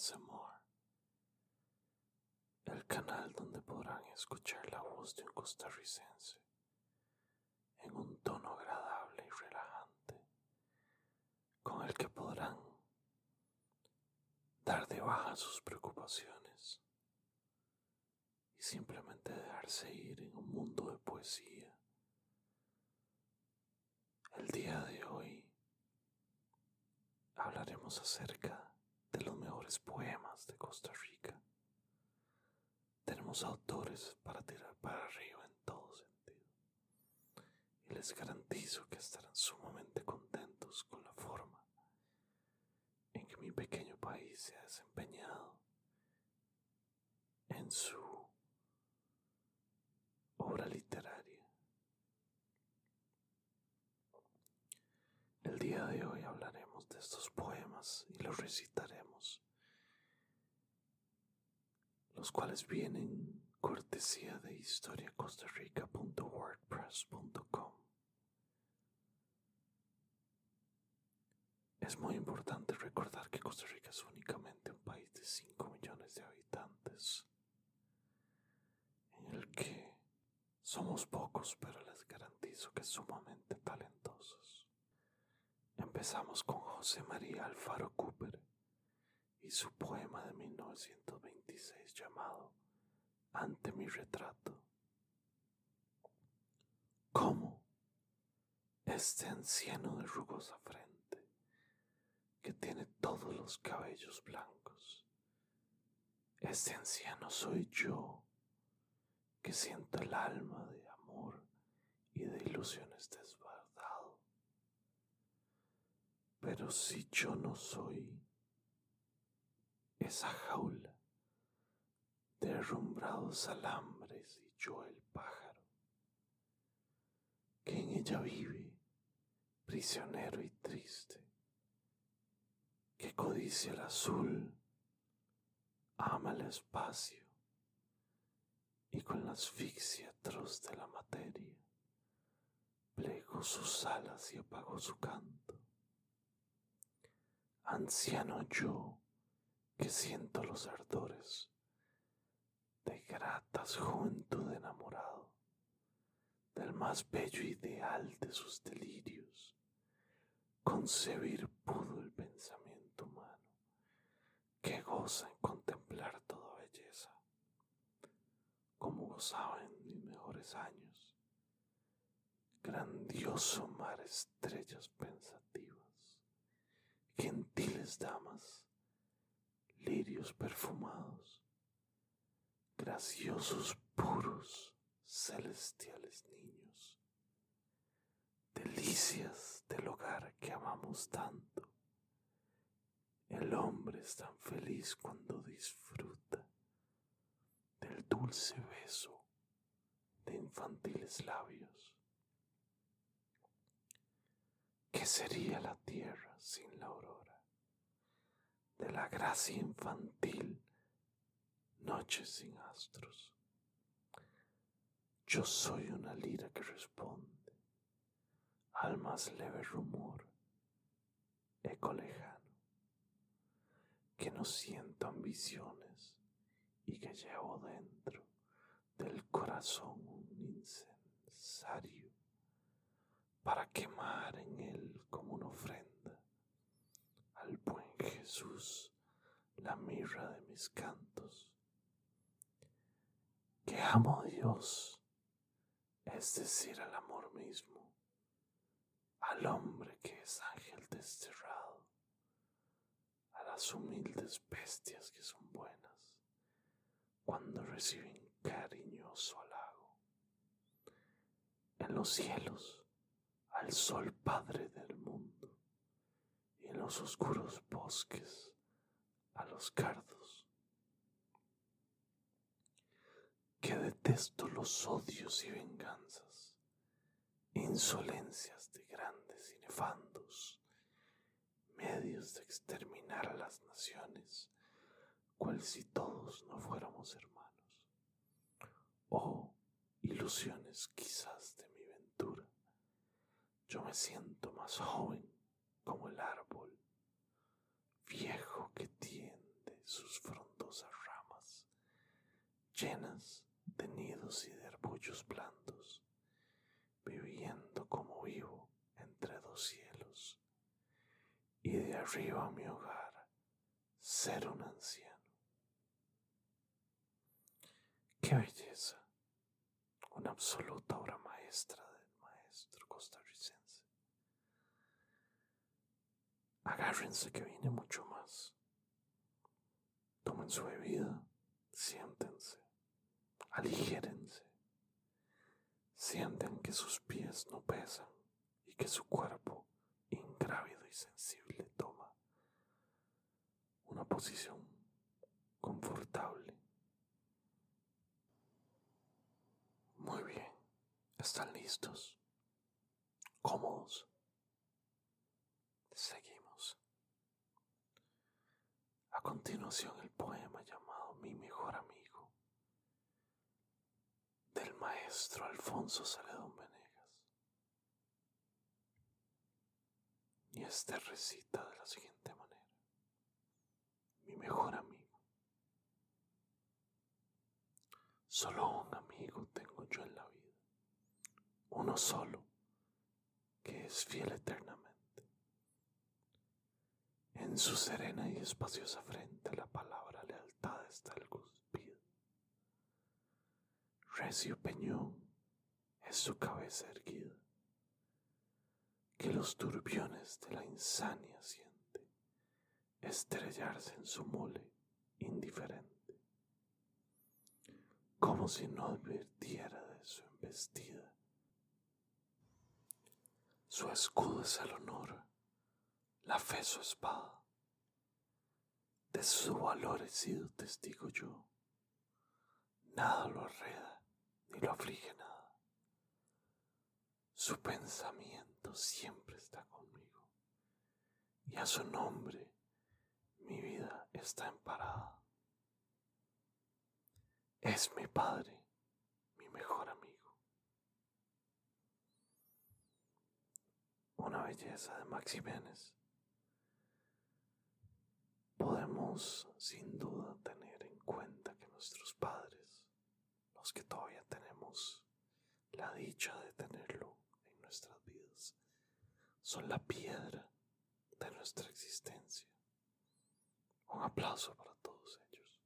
ASMR, el canal donde podrán escuchar la voz de un costarricense en un tono agradable y relajante, con el que podrán dar de baja sus preocupaciones y simplemente dejarse ir en un mundo de poesía. El día de hoy hablaremos acerca de los mejores poemas de Costa Rica. Tenemos autores para tirar para arriba en todo sentido. Y les garantizo que estarán sumamente contentos con la forma en que mi pequeño país se ha desempeñado en su obra literaria. El día de hoy estos poemas y los recitaremos, los cuales vienen cortesía de historiacostarrica.wordpress.com. Es muy importante recordar que Costa Rica es únicamente un país de 5 millones de habitantes, en el que somos pocos, pero les garantizo que sumamente talentosos. Empezamos con José María Alfaro Cooper y su poema de 1926 llamado Ante mi retrato. ¿Cómo? Este anciano de rugosa frente, que tiene todos los cabellos blancos. Este anciano soy yo, que siento el alma de amor y de ilusiones desbordado. Pero si yo no soy esa jaula de herrumbrados alambres y yo el pájaro, que en ella vive, prisionero y triste, que codicia el azul, ama el espacio y con la asfixia atroz de la materia plegó sus alas y apagó su canto. Anciano yo que siento los ardores de gratas juventud enamorado del más bello ideal de sus delirios, concebir pudo el pensamiento humano que goza en contemplar toda belleza como gozaba en mis mejores años. Grandioso mar, estrellas pensativas, gentiles damas, lirios perfumados, graciosos puros, celestiales niños, delicias del hogar que amamos tanto. El hombre es tan feliz cuando disfruta del dulce beso de infantiles labios. ¿Qué sería la tierra sin la aurora? De la gracia infantil, noche sin astros. Yo soy una lira que responde al más leve rumor, eco lejano, que no siento ambiciones y que llevo dentro del corazón un incensario para quemar en él como una ofrenda al buen Jesús la mirra de mis cantos. Que amo a Dios, es decir, al amor mismo, al hombre que es ángel desterrado, a las humildes bestias que son buenas cuando reciben cariñoso halago. En los cielos, al sol padre del mundo, y en los oscuros bosques, a los cardos. Que detesto los odios y venganzas, insolencias de grandes y nefandos, medios de exterminar a las naciones cual si todos no fuéramos hermanos. Oh, ilusiones quizás. Yo me siento más joven como el árbol, viejo que tiende sus frondosas ramas, llenas de nidos y de arbullos blandos, viviendo como vivo entre dos cielos, y de arriba a mi hogar ser un anciano. ¡Qué belleza! Una absoluta obra maestra del maestro costarricense. Agárrense que viene mucho más. Tomen su bebida, siéntense, aligérense. Sienten que sus pies no pesan y que su cuerpo, ingrávido y sensible, toma una posición confortable. Muy bien, ¿están listos? ¿Cómodos? Seguimos. A continuación el poema llamado Mi mejor amigo del maestro Alfonso Saledón Venegas. Y este recita de la siguiente manera. Mi mejor amigo. Solo un amigo tengo yo en la vida. Uno solo, que es fiel eternamente. En su serena y espaciosa frente la palabra lealtad está el cuspid. Recio peñón es su cabeza erguida, que los turbiones de la insania siente estrellarse en su mole indiferente, como si no advirtiera de su embestida. Su escudo es el honor, la fe su espada. De su valor he sido testigo yo. Nada lo arreda ni lo aflige nada. Su pensamiento siempre está conmigo y a su nombre mi vida está emparada. Es mi padre, mi mejor amigo. Una belleza de Max Jiménez podemos sin duda tener en cuenta que nuestros padres, los que todavía tenemos la dicha de tenerlo en nuestras vidas, son la piedra de nuestra existencia. Un aplauso para todos ellos.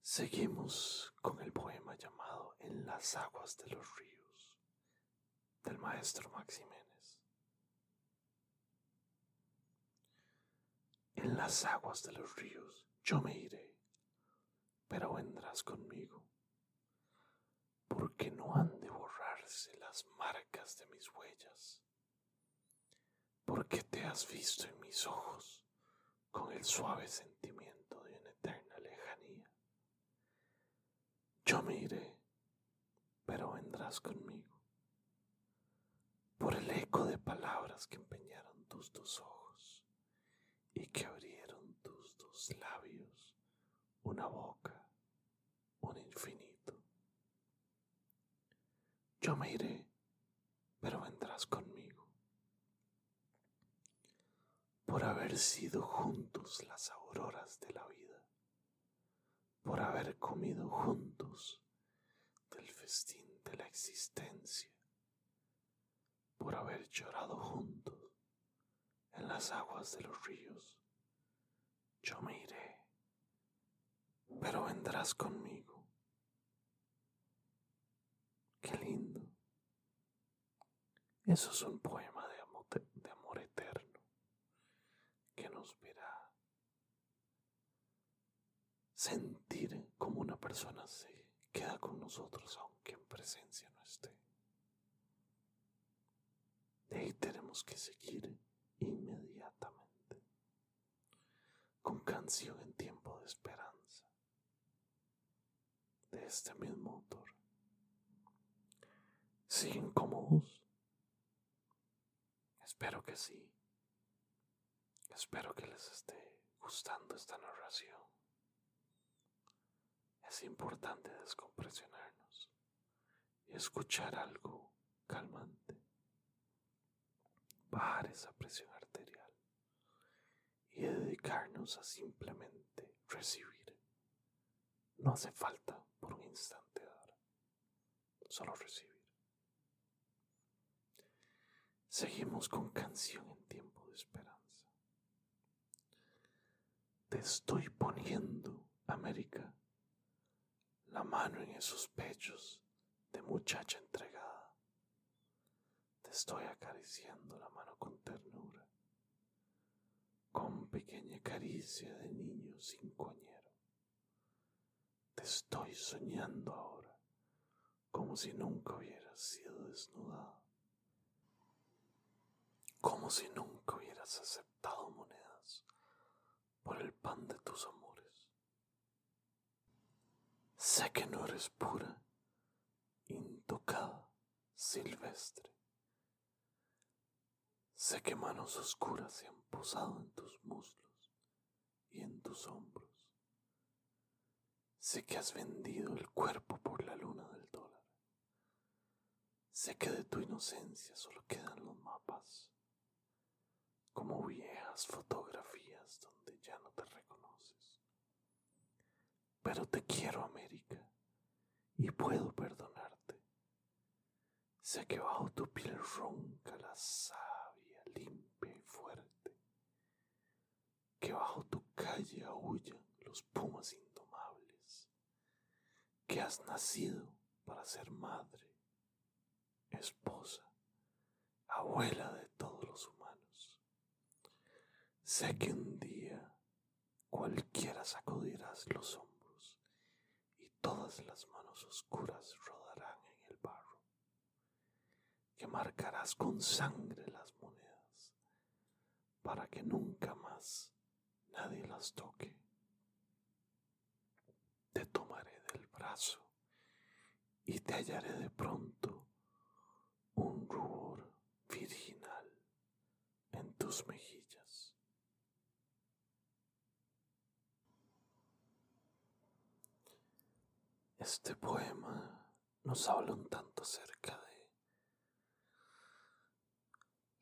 Seguimos con el poema llamado En las aguas de los ríos del maestro Maximén. En las aguas de los ríos yo me iré, pero vendrás conmigo, porque no han de borrarse las marcas de mis huellas, porque te has visto en mis ojos con el suave sentimiento de una eterna lejanía. Yo me iré, pero vendrás conmigo, por el eco de palabras que empeñaron tus dos ojos y que abrieron tus dos labios, una boca, un infinito. Yo me iré, pero vendrás conmigo. Por haber sido juntos las auroras de la vida, por haber comido juntos del festín de la existencia, por haber llorado juntos en las aguas de los ríos. Yo me iré, pero vendrás conmigo. Qué lindo. Eso es un poema de amor, de amor eterno que nos verá sentir como una persona se queda con nosotros aunque en presencia no esté. De ahí tenemos que seguir inmediatamente, con canción en tiempo de esperanza, de este mismo autor. ¿Siguen cómodos? Espero que sí. Espero que les esté gustando esta narración. Es importante descompresionarnos y escuchar algo calmante bajar esa presión arterial y dedicarnos a simplemente recibir. No hace falta por un instante dar, solo recibir. Seguimos con canción en tiempo de esperanza. Te estoy poniendo, América, la mano en esos pechos de muchacha entregada. Estoy acariciando la mano con ternura, con pequeña caricia de niño cincoñero. Te estoy soñando ahora, como si nunca hubieras sido desnudado, como si nunca hubieras aceptado monedas por el pan de tus amores. Sé que no eres pura, intocada, silvestre. Sé que manos oscuras se han posado en tus muslos y en tus hombros. Sé que has vendido el cuerpo por la luna del dólar. Sé que de tu inocencia solo quedan los mapas, como viejas fotografías donde ya no te reconoces. Pero te quiero, América, y puedo perdonarte. Sé que bajo tu piel ronca la savia que bajo tu calle aullan los pumas indomables, que has nacido para ser madre, esposa, abuela de todos los humanos. Sé que un día cualquiera sacudirás los hombros y todas las manos oscuras rodarán en el barro, que marcarás con sangre las monedas para que nunca más nadie las toque. Te tomaré del brazo y te hallaré de pronto un rubor virginal en tus mejillas. Este poema nos habla un tanto acerca de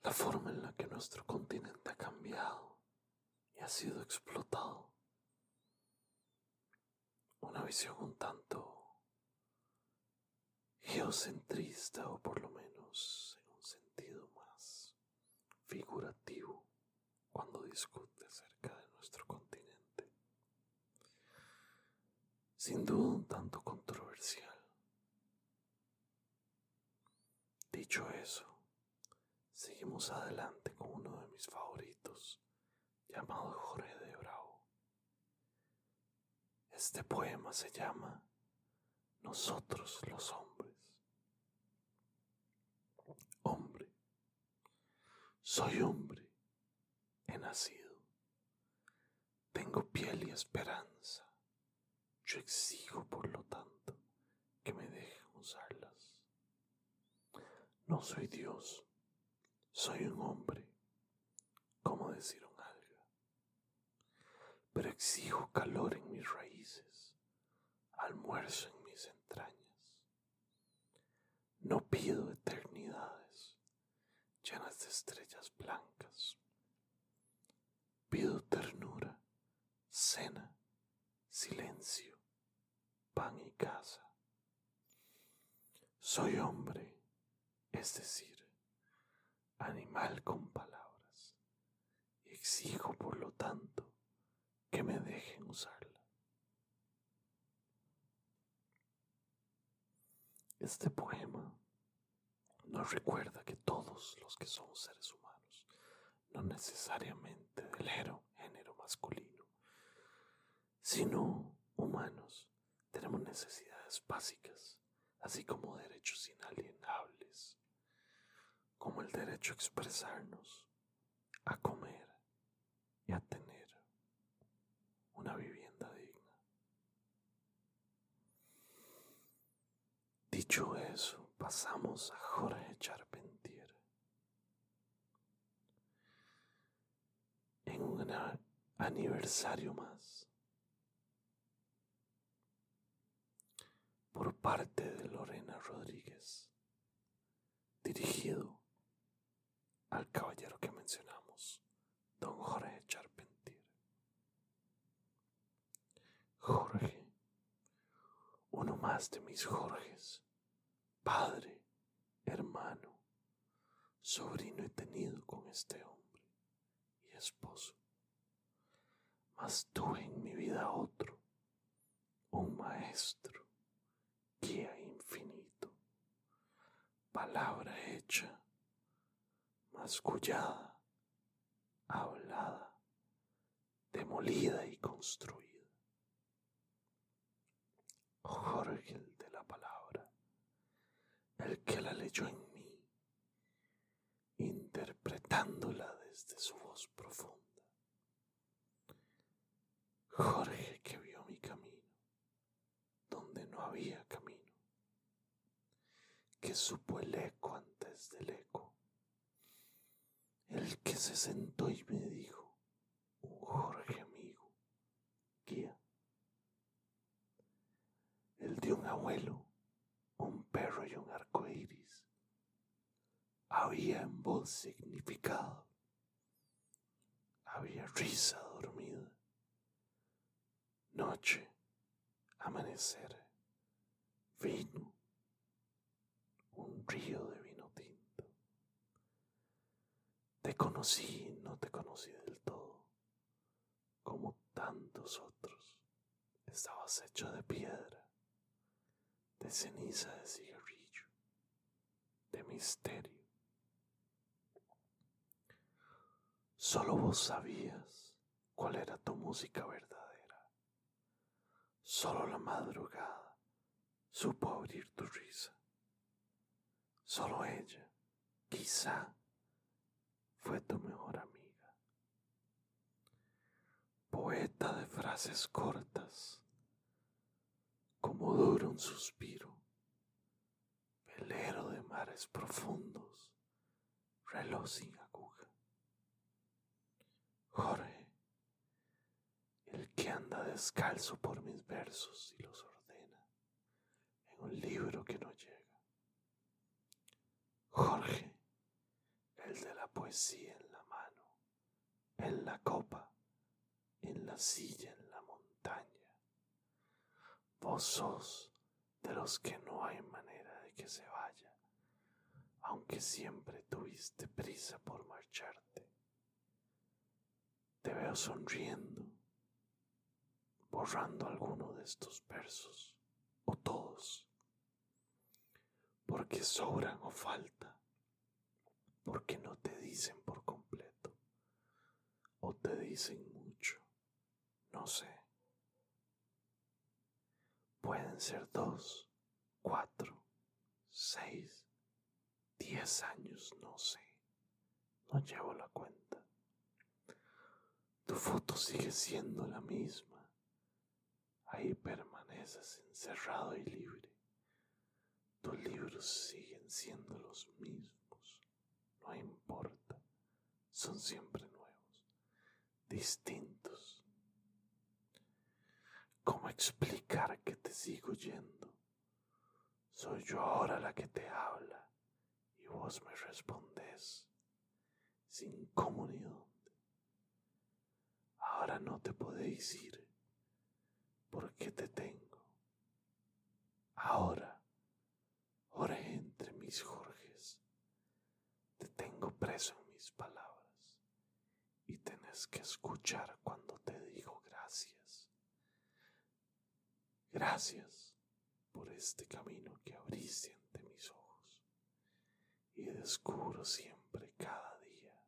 la forma en la que nuestro continente ha cambiado ha sido explotado. Una visión un tanto geocentrista o por lo menos en un sentido más figurativo cuando discute acerca de nuestro continente sin duda un tanto controversial. Dicho eso, seguimos adelante con uno de mis favoritos, llamado Jorge de Bravo. Este poema se llama Nosotros los hombres. Hombre, soy hombre, he nacido, tengo piel y esperanza yo exijo, por lo tanto, que me dejen usarlas. No soy Dios, soy un hombre, como decir. Pero exijo calor en mis raíces, almuerzo en mis entrañas. No pido eternidades llenas de estrellas blancas. Pido ternura, cena, silencio pan y casa. Soy hombre, es decir, animal con palabras, y exijo por lo tanto que me dejen usarla. Este poema nos recuerda que todos los que somos seres humanos, no necesariamente del género masculino, sino humanos, tenemos necesidades básicas, así como derechos inalienables, como el derecho a expresarnos, a comer y a tener una vivienda digna. Dicho eso, pasamos a Jorge Charpentier. En un aniversario más por parte de Lorena Rodríguez, dirigido al caballero que mencionamos, don Jorge Charpentier. Jorge, de mis Jorges, padre, hermano, sobrino he tenido con este hombre y esposo. Mas tuve en mi vida otro, un maestro, guía infinito, palabra hecha, mascullada, hablada, demolida y construida. Jorge el de la palabra, el que la leyó en mí, interpretándola desde su voz profunda. Jorge que vio mi camino, donde no había camino, que supo el eco antes del eco, el que se sentó y me dijo, un Jorge amigo, guía, el de un abuelo, un perro y un arco iris, había en voz significado, había risa dormida noche, amanecer, vino, un río de vino tinto. Te conocí no te conocí del todo, como tantos otros. Estabas hecho de piedra, de ceniza de cigarrillo, de misterio. Solo vos sabías cuál era tu música verdadera Solo la madrugada supo abrir tu risa. Solo ella, quizá, fue tu mejor amiga. Poeta de frases cortas, como dura un suspiro, velero de mares profundos, reloj Jorge que anda descalzo por mis versos y los ordena en un libro que no llega. Jorge, el de la poesía en la mano, en la copa, en la silla, en la montaña. Vos sos de los que no hay manera de que se vaya, aunque siempre tuviste prisa por marcharte. Te veo sonriendo borrando alguno de estos versos, o todos, porque sobran o falta, porque no te dicen por completo, o te dicen mucho, no sé. Pueden ser dos, cuatro, seis, diez años, no sé. No llevo la cuenta. Tu foto sigue siendo la misma Ahí permaneces encerrado y libre. Tus libros siguen siendo los mismos. No importa. Son siempre nuevos, distintos. ¿Cómo explicar que te sigo yendo? Soy yo ahora la que te habla y vos me respondes sin cómo ni dónde. Ahora no te podéis ir porque te tengo. Ahora, oré entre mis Jorges, te tengo preso en mis palabras y tenés que escuchar cuando te digo gracias. Gracias por este camino que abriste ante mis ojos y descubro siempre cada día,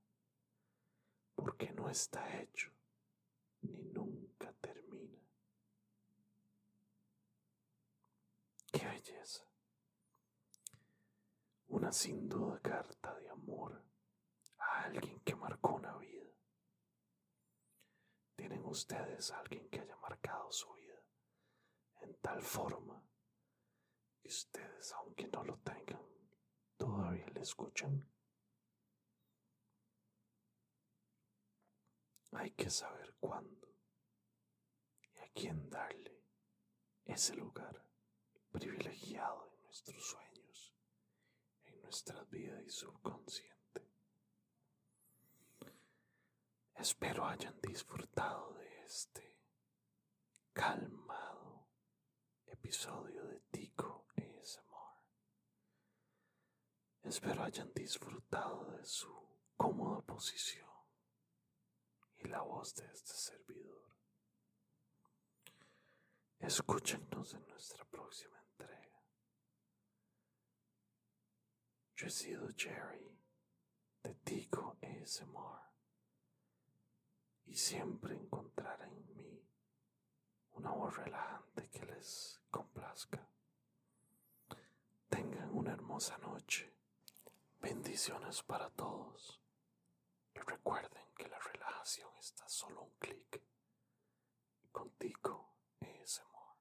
porque no está hecho ni nunca termina. Qué belleza. Una sin duda carta de amor a alguien que marcó una vida. ¿Tienen ustedes alguien que haya marcado su vida en tal forma que ustedes, aunque no lo tengan, todavía le escuchan? Hay que saber cuándo y a quién darle ese lugar privilegiado en nuestros sueños, en nuestra vida y subconsciente. Espero hayan disfrutado de este calma episodio de Tico ASMR. Espero hayan disfrutado de su cómoda posición y la voz de este servidor. Escúchenos en nuestra próxima entrega. Yo he sido Jerry de Tico ASMR y siempre encontrará en mí una voz relajante que les complazca. Tengan una hermosa noche. Bendiciones para todos. Y recuerden que la relajación está solo un clic contigo, amor.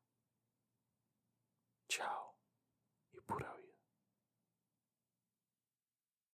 Chao y pura vida.